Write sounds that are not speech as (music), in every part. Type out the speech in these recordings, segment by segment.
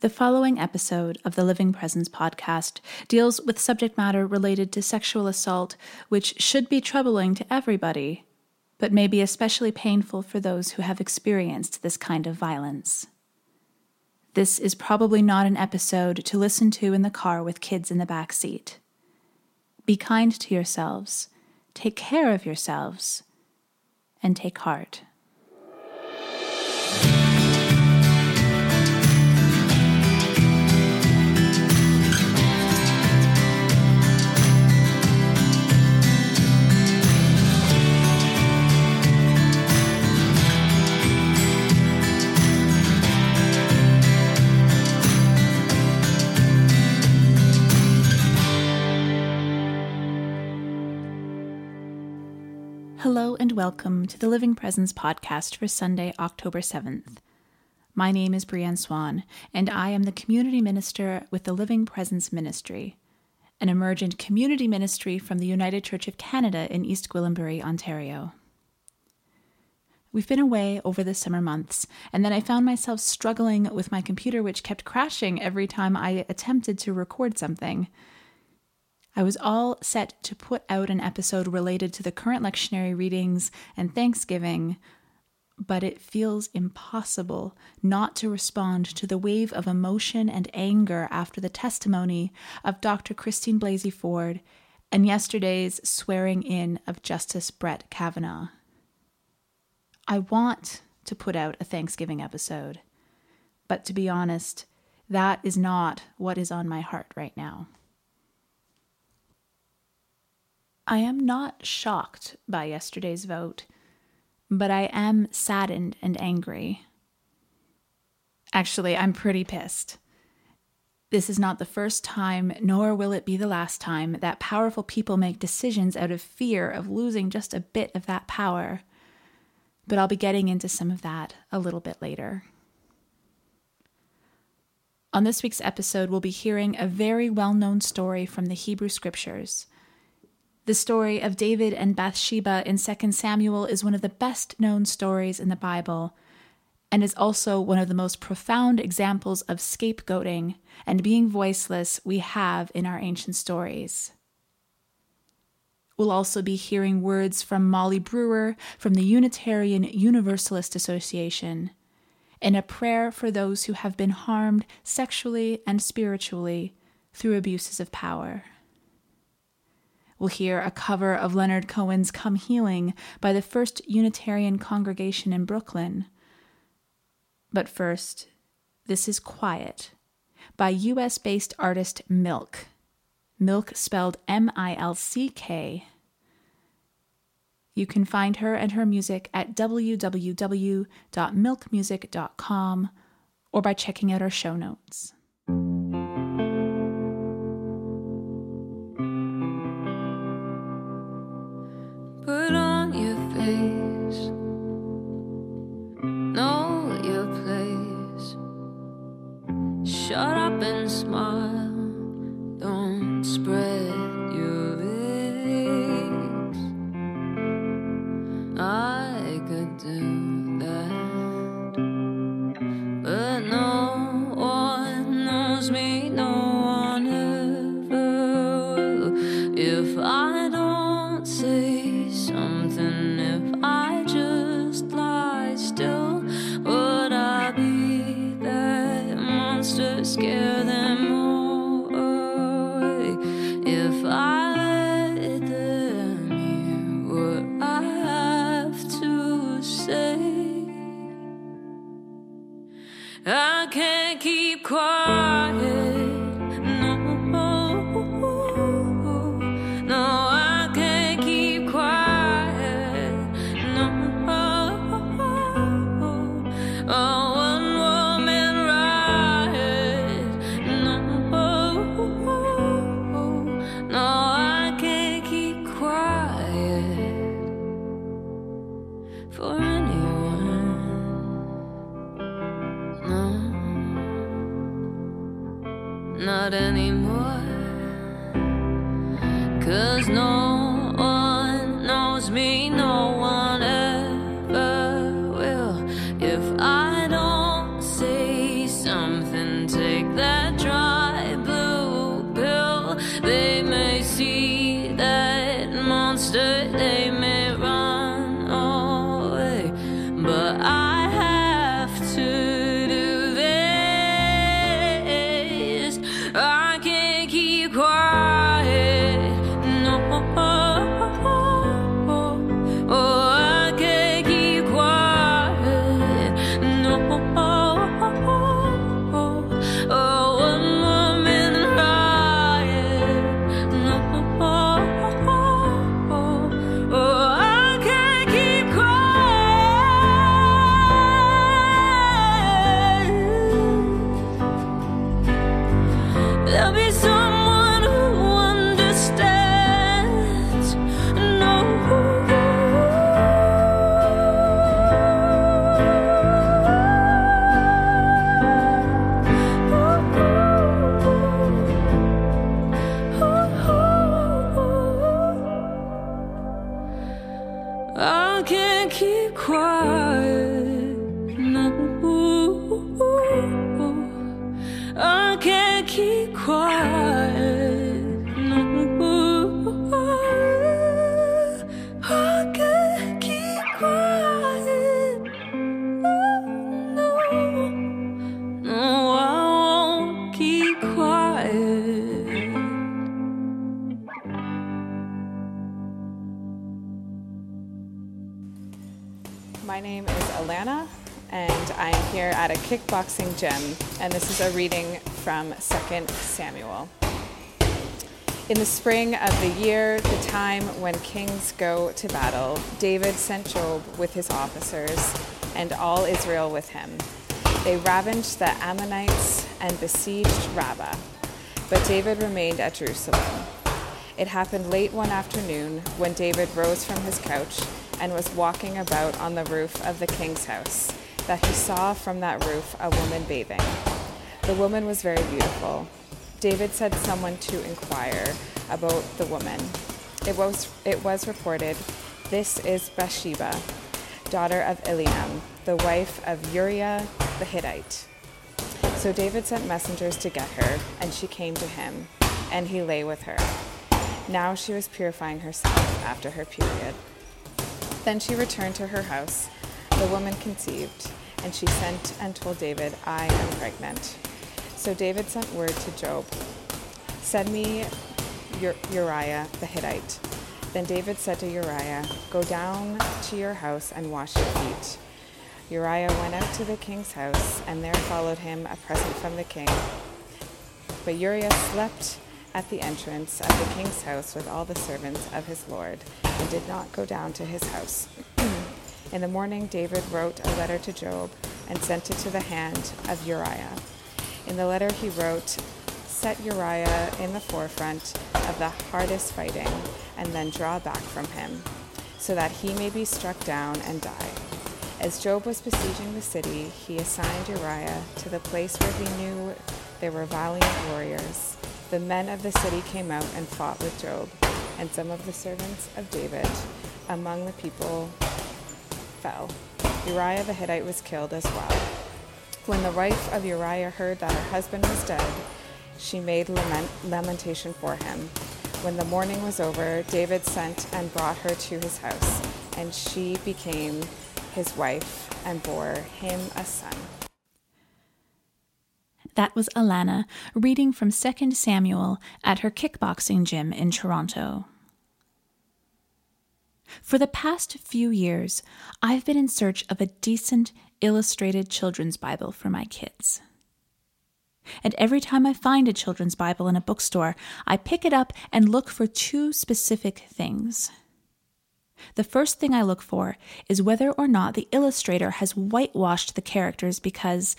The following episode of the Living Presence podcast deals with subject matter related to sexual assault, which should be troubling to everybody, but may be especially painful for those who have experienced this kind of violence. This is probably not an episode to listen to in the car with kids in the back seat. Be kind to yourselves, take care of yourselves, and take heart. Hello and welcome to the Living Presence podcast for Sunday, October 7th. My name is Brienne Swan, and I am the community minister with the Living Presence Ministry, an emergent community ministry from the United Church of Canada in East Gwillimbury, Ontario. We've been away over the summer months, and then I found myself struggling with my computer, which kept crashing every time I attempted to record something. I was all set to put out an episode related to the current lectionary readings and Thanksgiving, but it feels impossible not to respond to the wave of emotion and anger after the testimony of Dr. Christine Blasey Ford and yesterday's swearing in of Justice Brett Kavanaugh. I want to put out a Thanksgiving episode, but to be honest, that is not what is on my heart right now. I am not shocked by yesterday's vote, but I am saddened and angry. Actually, I'm pretty pissed. This is not the first time, nor will it be the last time, that powerful people make decisions out of fear of losing just a bit of that power. But I'll be getting into some of that a little bit later. On this week's episode, we'll be hearing a very well known story from the Hebrew Scriptures. The story of David and Bathsheba in 2 Samuel is one of the best known stories in the Bible and is also one of the most profound examples of scapegoating and being voiceless we have in our ancient stories. We'll also be hearing words from Molly Brewer from the Unitarian Universalist Association in a prayer for those who have been harmed sexually and spiritually through abuses of power. We'll hear a cover of Leonard Cohen's Come Healing by the First Unitarian Congregation in Brooklyn. But first, this is Quiet by US based artist MILCK. MILCK spelled M I L C K. You can find her and her music at www.milckmusic.com or by checking out our show notes. Gym, and this is a reading from 2 Samuel. In the spring of the year, the time when kings go to battle, David sent Joab with his officers and all Israel with him. They ravaged the Ammonites and besieged Rabbah, but David remained at Jerusalem. It happened late one afternoon when David rose from his couch and was walking about on the roof of the king's house that he saw from that roof a woman bathing. The woman was very beautiful. David said someone to inquire about the woman. It was, it was reported, This is Bathsheba, daughter of Eliam, the wife of Uriah the Hittite. So David sent messengers to get her, and she came to him, and he lay with her. Now she was purifying herself after her period. Then she returned to her house. The woman conceived, and she sent and told David, I am pregnant. So David sent word to Joab, Send me Uriah the Hittite. Then David said to Uriah, Go down to your house and wash your feet. Uriah went out to the king's house, and there followed him a present from the king. But Uriah slept at the entrance of the king's house with all the servants of his lord, and did not go down to his house. (clears throat) In the morning, David wrote a letter to Joab and sent it to the hand of Uriah. In the letter, he wrote, Set Uriah in the forefront of the hardest fighting, and then draw back from him, so that he may be struck down and die. As Joab was besieging the city, he assigned Uriah to the place where he knew there were valiant warriors. The men of the city came out and fought with Joab, and some of the servants of David among the people fell. Uriah the Hittite was killed as well. When the wife of Uriah heard that her husband was dead, she made lament, lamentation for him. When the mourning was over, David sent and brought her to his house, and she became his wife and bore him a son. That was Alana reading from 2 Samuel at her kickboxing gym in Toronto. For the past few years, I've been in search of a decent illustrated children's Bible for my kids. And every time I find a children's Bible in a bookstore, I pick it up and look for two specific things. The first thing I look for is whether or not the illustrator has whitewashed the characters because,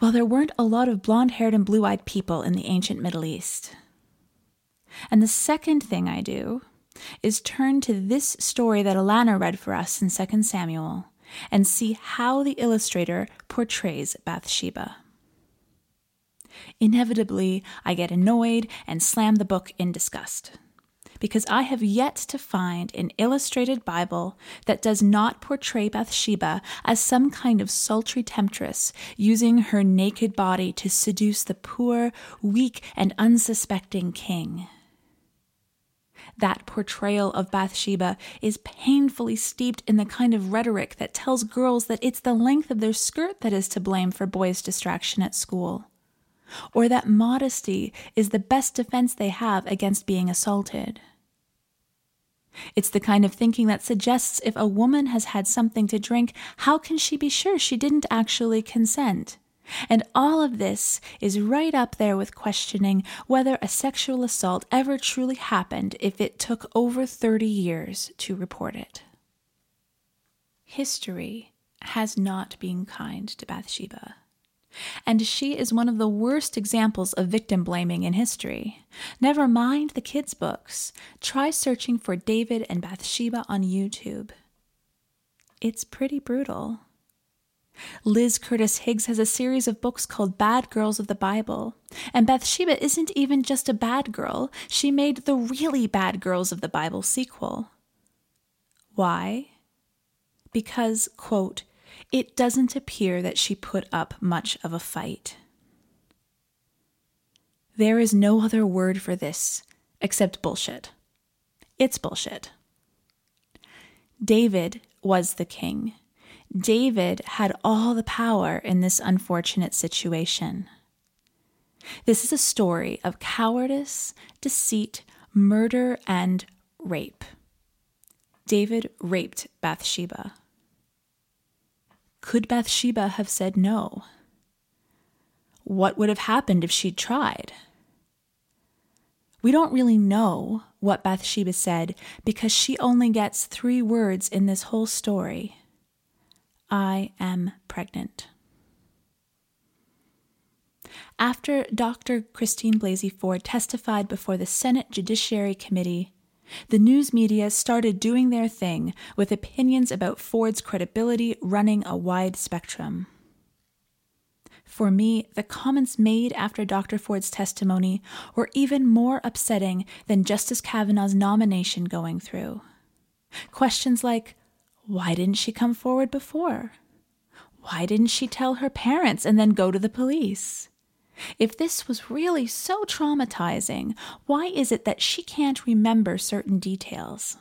well, there weren't a lot of blonde haired and blue eyed people in the ancient Middle East. And the second thing I do is turn to this story that Alana read for us in 2 Samuel and see how the illustrator portrays Bathsheba. Inevitably, I get annoyed and slam the book in disgust. Because I have yet to find an illustrated Bible that does not portray Bathsheba as some kind of sultry temptress using her naked body to seduce the poor, weak, and unsuspecting king. That portrayal of Bathsheba is painfully steeped in the kind of rhetoric that tells girls that it's the length of their skirt that is to blame for boys' distraction at school, or that modesty is the best defense they have against being assaulted. It's the kind of thinking that suggests if a woman has had something to drink, how can she be sure she didn't actually consent? And all of this is right up there with questioning whether a sexual assault ever truly happened if it took over 30 years to report it. History has not been kind to Bathsheba. And she is one of the worst examples of victim blaming in history. Never mind the kids' books. Try searching for David and Bathsheba on YouTube. It's pretty brutal. Liz Curtis Higgs has a series of books called Bad Girls of the Bible. And Bathsheba isn't even just a bad girl, she made the really Bad Girls of the Bible sequel. Why? Because, quote, it doesn't appear that she put up much of a fight. There is no other word for this except bullshit. It's bullshit. David was the king. David had all the power in this unfortunate situation. This is a story of cowardice, deceit, murder, and rape. David raped Bathsheba. Could Bathsheba have said no? What would have happened if she'd tried? We don't really know what Bathsheba said because she only gets three words in this whole story I am pregnant. After Dr. Christine Blasey Ford testified before the Senate Judiciary Committee, the news media started doing their thing with opinions about Ford's credibility running a wide spectrum. For me, the comments made after Dr. Ford's testimony were even more upsetting than Justice Kavanaugh's nomination going through. Questions like, why didn't she come forward before? Why didn't she tell her parents and then go to the police? If this was really so traumatizing, why is it that she can't remember certain details?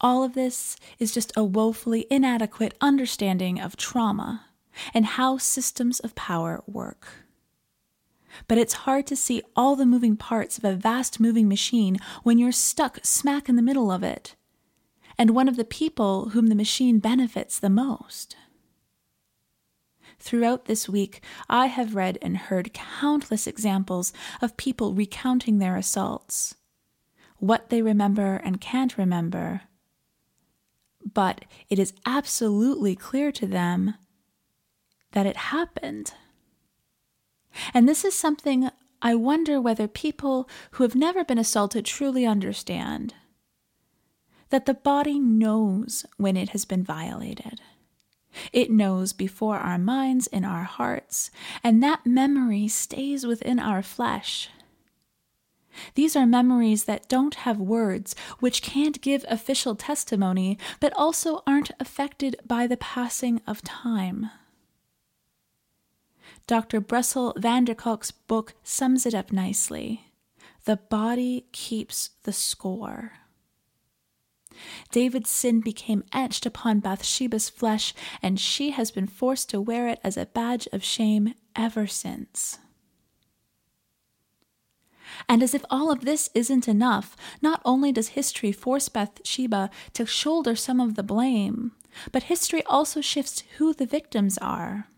All of this is just a woefully inadequate understanding of trauma and how systems of power work. But it's hard to see all the moving parts of a vast moving machine when you're stuck smack in the middle of it, and one of the people whom the machine benefits the most. Throughout this week, I have read and heard countless examples of people recounting their assaults, what they remember and can't remember. But it is absolutely clear to them that it happened. And this is something I wonder whether people who have never been assaulted truly understand that the body knows when it has been violated. It knows before our minds in our hearts, and that memory stays within our flesh. These are memories that don't have words, which can't give official testimony, but also aren't affected by the passing of time. Dr. Bessel van der Kolk's book sums it up nicely. The body keeps the score. David's sin became etched upon Bathsheba's flesh, and she has been forced to wear it as a badge of shame ever since. And as if all of this isn't enough, not only does history force Bathsheba to shoulder some of the blame, but history also shifts who the victims are.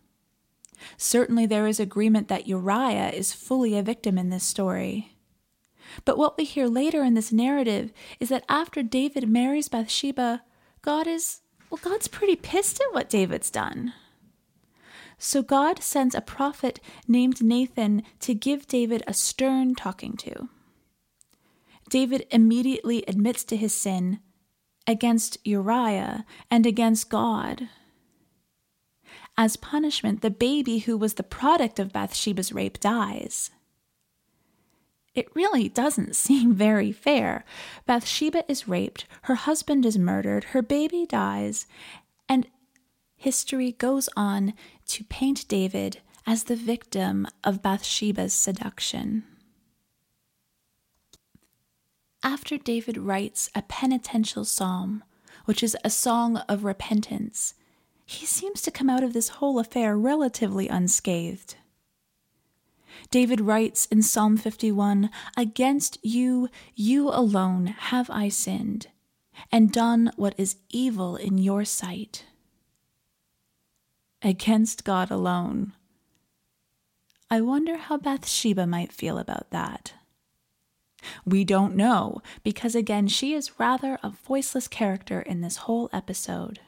Certainly, there is agreement that Uriah is fully a victim in this story. But what we hear later in this narrative is that after David marries Bathsheba, God is, well, God's pretty pissed at what David's done. So God sends a prophet named Nathan to give David a stern talking to. David immediately admits to his sin against Uriah and against God. As punishment, the baby who was the product of Bathsheba's rape dies. It really doesn't seem very fair. Bathsheba is raped, her husband is murdered, her baby dies, and history goes on to paint David as the victim of Bathsheba's seduction. After David writes a penitential psalm, which is a song of repentance, he seems to come out of this whole affair relatively unscathed. David writes in Psalm 51 Against you, you alone, have I sinned, and done what is evil in your sight. Against God alone. I wonder how Bathsheba might feel about that. We don't know, because again, she is rather a voiceless character in this whole episode.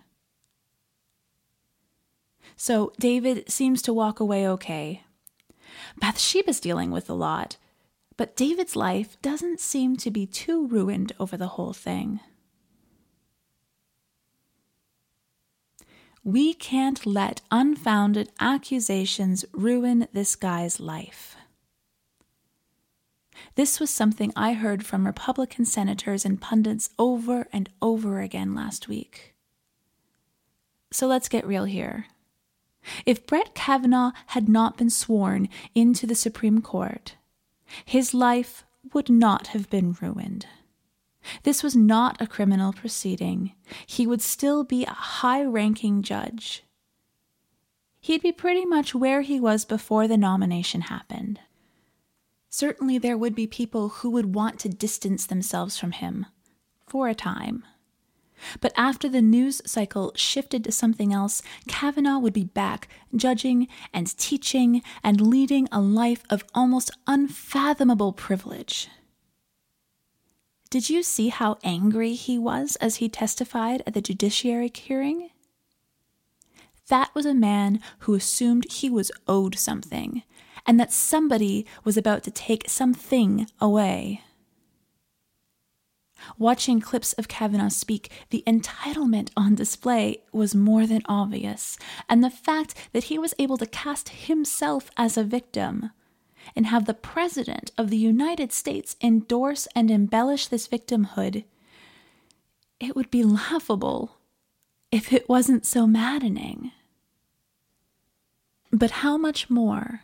So David seems to walk away okay, Bathsheba's dealing with a lot, but David's life doesn't seem to be too ruined over the whole thing. We can't let unfounded accusations ruin this guy's life. This was something I heard from Republican senators and pundits over and over again last week. So let's get real here. If Brett Kavanaugh had not been sworn into the Supreme Court, his life would not have been ruined. This was not a criminal proceeding. He would still be a high ranking judge. He'd be pretty much where he was before the nomination happened. Certainly, there would be people who would want to distance themselves from him for a time. But after the news cycle shifted to something else, Kavanaugh would be back, judging and teaching and leading a life of almost unfathomable privilege. Did you see how angry he was as he testified at the judiciary hearing? That was a man who assumed he was owed something, and that somebody was about to take something away. Watching clips of Kavanaugh speak, the entitlement on display was more than obvious, and the fact that he was able to cast himself as a victim and have the President of the United States endorse and embellish this victimhood, it would be laughable if it wasn't so maddening. But how much more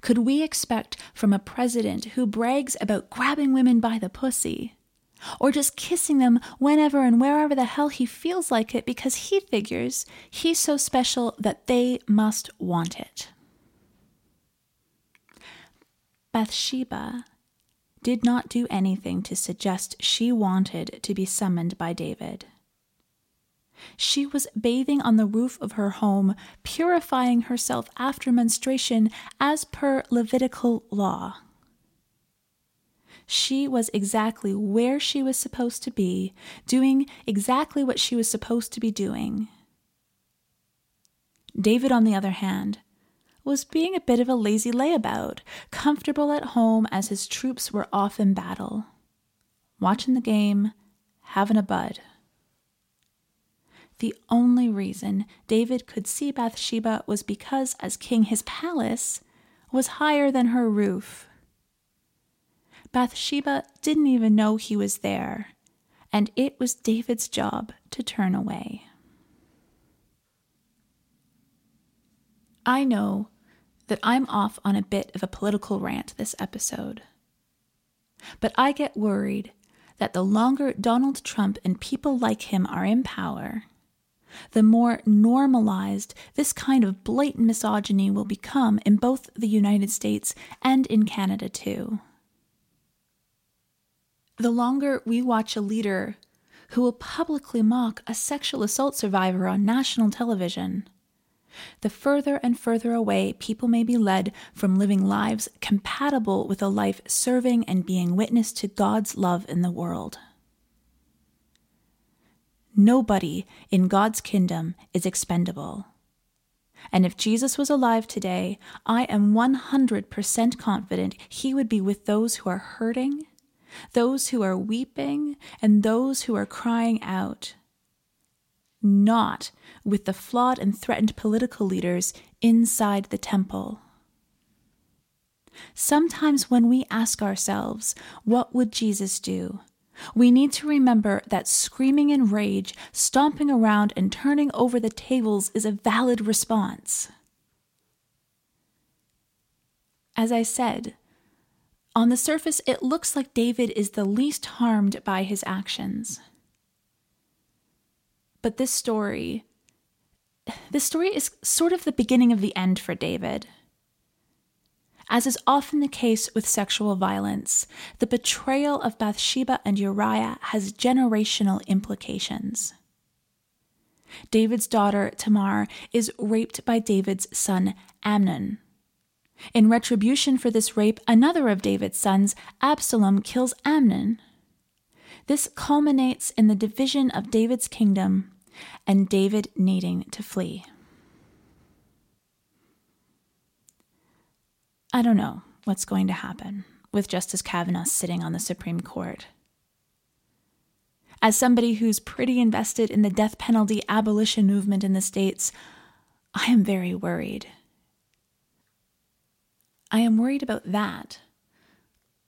could we expect from a president who brags about grabbing women by the pussy? Or just kissing them whenever and wherever the hell he feels like it because he figures he's so special that they must want it. Bathsheba did not do anything to suggest she wanted to be summoned by David. She was bathing on the roof of her home, purifying herself after menstruation as per Levitical law. She was exactly where she was supposed to be, doing exactly what she was supposed to be doing. David, on the other hand, was being a bit of a lazy layabout, comfortable at home as his troops were off in battle, watching the game, having a bud. The only reason David could see Bathsheba was because, as king, his palace was higher than her roof. Bathsheba didn't even know he was there, and it was David's job to turn away. I know that I'm off on a bit of a political rant this episode. But I get worried that the longer Donald Trump and people like him are in power, the more normalized this kind of blatant misogyny will become in both the United States and in Canada, too. The longer we watch a leader who will publicly mock a sexual assault survivor on national television, the further and further away people may be led from living lives compatible with a life serving and being witness to God's love in the world. Nobody in God's kingdom is expendable. And if Jesus was alive today, I am 100% confident he would be with those who are hurting, those who are weeping, and those who are crying out not with the flawed and threatened political leaders inside the temple. Sometimes, when we ask ourselves, What would Jesus do? we need to remember that screaming in rage, stomping around, and turning over the tables is a valid response. As I said, on the surface, it looks like David is the least harmed by his actions. But this story, this story is sort of the beginning of the end for David. As is often the case with sexual violence, the betrayal of Bathsheba and Uriah has generational implications. David's daughter, Tamar, is raped by David's son, Amnon. In retribution for this rape, another of David's sons, Absalom, kills Amnon. This culminates in the division of David's kingdom and David needing to flee. I don't know what's going to happen with Justice Kavanaugh sitting on the Supreme Court. As somebody who's pretty invested in the death penalty abolition movement in the States, I am very worried. I am worried about that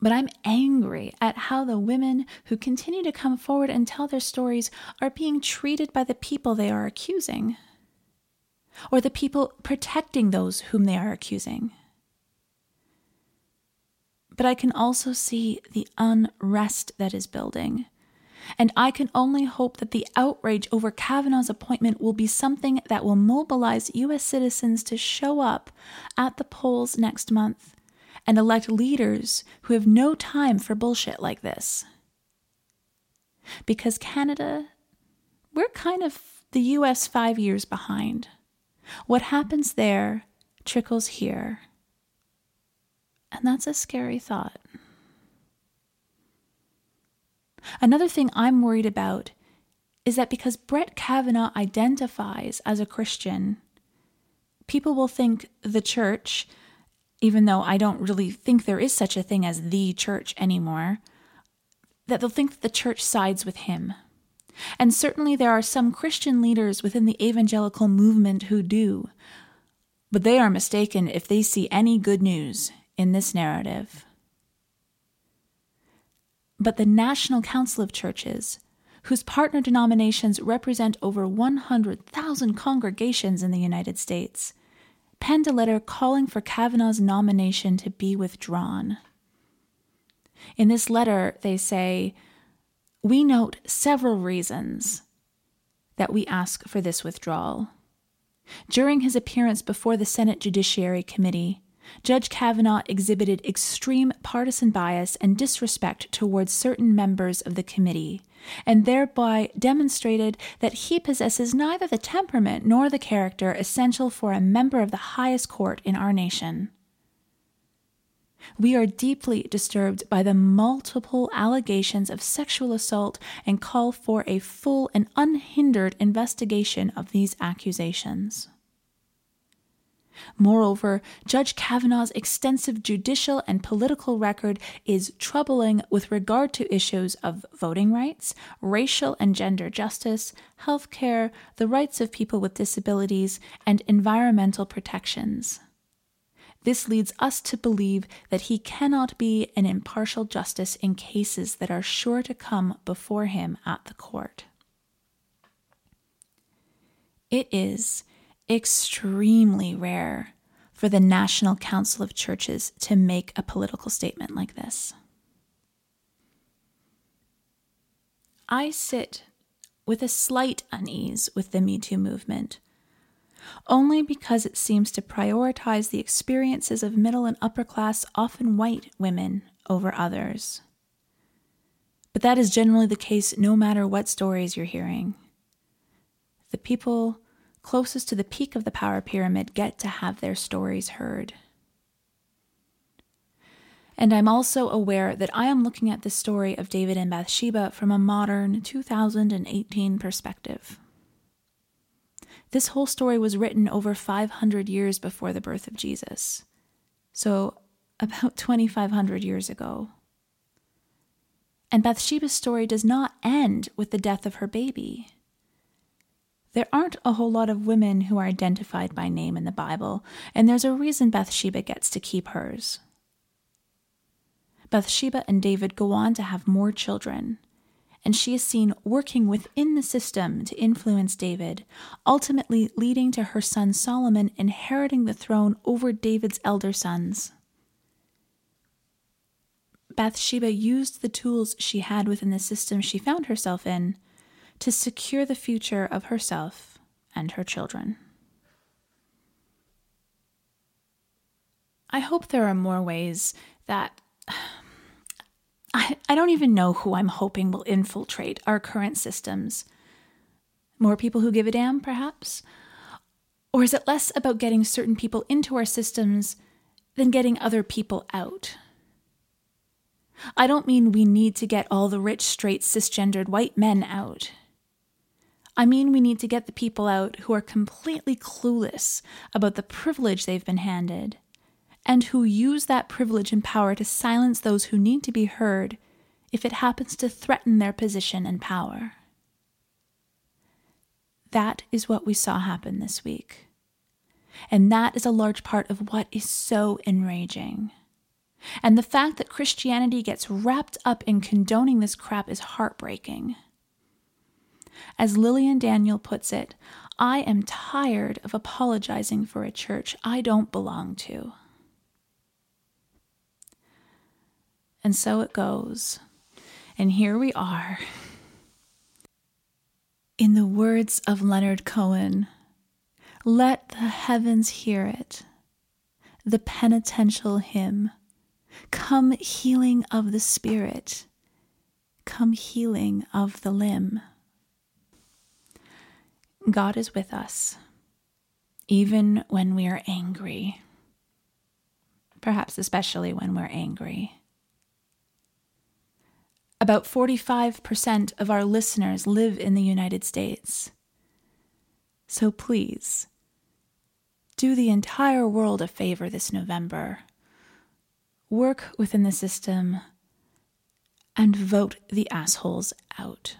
but I'm angry at how the women who continue to come forward and tell their stories are being treated by the people they are accusing. or the people protecting those whom they are accusing. But I can also see the unrest that is building. And I can only hope that the outrage over Kavanaugh's appointment will be something that will mobilize U.S. citizens to show up at the polls next month and elect leaders who have no time for bullshit like this. Because Canada, we're kind of the US five years behind. What happens there trickles here. And that's a scary thought. Another thing I'm worried about is that because Brett Kavanaugh identifies as a Christian, people will think the church, even though I don't really think there is such a thing as the church anymore, that they'll think that the church sides with him. And certainly there are some Christian leaders within the evangelical movement who do. But they are mistaken if they see any good news in this narrative. But the National Council of Churches, whose partner denominations represent over 100,000 congregations in the United States, penned a letter calling for Kavanaugh's nomination to be withdrawn. In this letter, they say, We note several reasons that we ask for this withdrawal. During his appearance before the Senate Judiciary Committee, Judge Kavanaugh exhibited extreme partisan bias and disrespect towards certain members of the committee, and thereby demonstrated that he possesses neither the temperament nor the character essential for a member of the highest court in our nation. We are deeply disturbed by the multiple allegations of sexual assault and call for a full and unhindered investigation of these accusations. Moreover, Judge Kavanaugh's extensive judicial and political record is troubling with regard to issues of voting rights, racial and gender justice, health care, the rights of people with disabilities, and environmental protections. This leads us to believe that he cannot be an impartial justice in cases that are sure to come before him at the court. It is extremely rare for the National Council of Churches to make a political statement like this. I sit with a slight unease with the Me Too movement, only because it seems to prioritize the experiences of middle and upper class, often white women over others. But that is generally the case no matter what stories you're hearing. The people closest to the peak of the power pyramid get to have their stories heard. And I'm also aware that I am looking at the story of David and Bathsheba from a modern 2018 perspective. This whole story was written over 500 years before the birth of Jesus, so about 2,500 years ago. And Bathsheba's story does not end with the death of her baby. There aren't a whole lot of women who are identified by name in the Bible, and there's a reason Bathsheba gets to keep hers. Bathsheba and David go on to have more children, and she is seen working within the system to influence David, ultimately leading to her son Solomon inheriting the throne over David's elder sons. Bathsheba used the tools she had within the system she found herself in to secure the future of herself and her children. I hope there are more ways that (sighs) I, I don't even know who I'm hoping will infiltrate our current systems. More people who give a damn, perhaps? Or is it less about getting certain people into our systems than getting other people out? I don't mean we need to get all the rich, straight, cisgendered white men out. I mean, we need to get the people out who are completely clueless about the privilege they've been handed, and who use that privilege and power to silence those who need to be heard if it happens to threaten their position and power. That is what we saw happen this week. And that is a large part of what is so enraging. And the fact that Christianity gets wrapped up in condoning this crap is heartbreaking. As Lillian Daniel puts it, I am tired of apologizing for a church I don't belong to. And so it goes. And here we are. In the words of Leonard Cohen, let the heavens hear it, the penitential hymn. Come, healing of the spirit, come, healing of the limb. God is with us, even when we are angry, perhaps especially when we're angry. About 45% of our listeners live in the United States. So please, do the entire world a favor this November. Work within the system and vote the assholes out.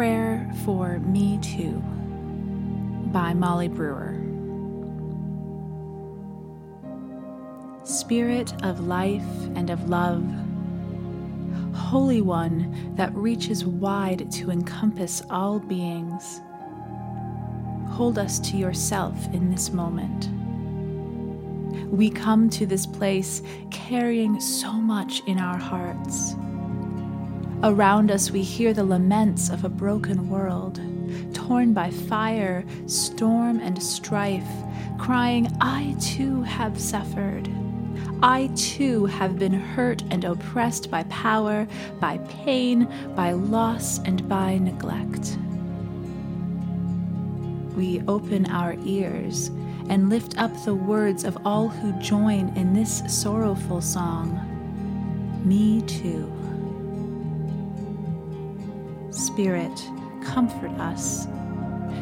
Prayer for Me Too by Molly Brewer. Spirit of life and of love, Holy One that reaches wide to encompass all beings, hold us to yourself in this moment. We come to this place carrying so much in our hearts Around us, we hear the laments of a broken world, torn by fire, storm, and strife, crying, I too have suffered. I too have been hurt and oppressed by power, by pain, by loss, and by neglect. We open our ears and lift up the words of all who join in this sorrowful song Me too. Spirit, comfort us.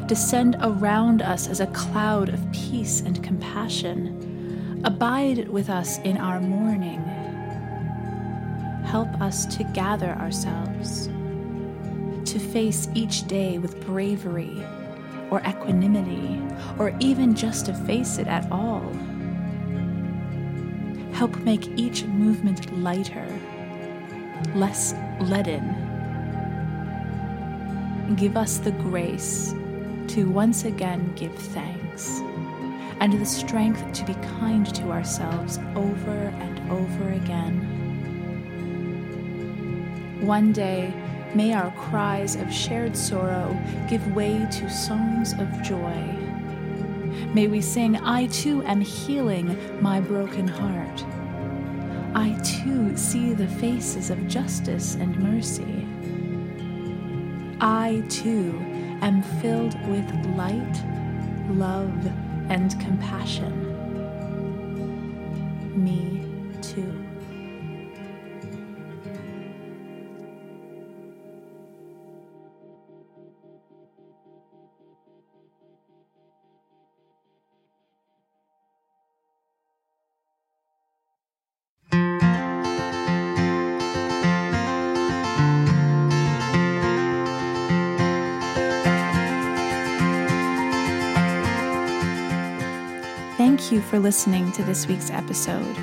Descend around us as a cloud of peace and compassion. Abide with us in our mourning. Help us to gather ourselves, to face each day with bravery or equanimity, or even just to face it at all. Help make each movement lighter, less leaden give us the grace to once again give thanks and the strength to be kind to ourselves over and over again. One day, may our cries of shared sorrow give way to songs of joy. May we sing, I too am healing my broken heart. I too see the faces of justice and mercy. I too am filled with light, love, and compassion. For listening to this week's episode.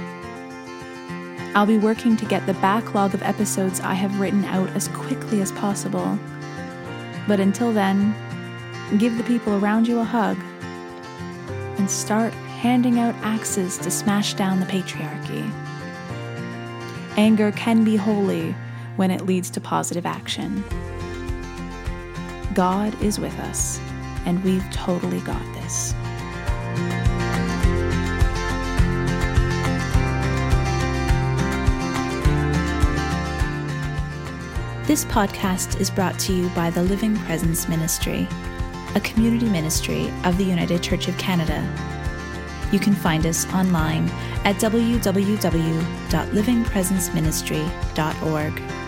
I'll be working to get the backlog of episodes I have written out as quickly as possible. But until then, give the people around you a hug and start handing out axes to smash down the patriarchy. Anger can be holy when it leads to positive action. God is with us, and we've totally got this. This podcast is brought to you by the Living Presence Ministry, a community ministry of the United Church of Canada. You can find us online at www.livingpresenceministry.org.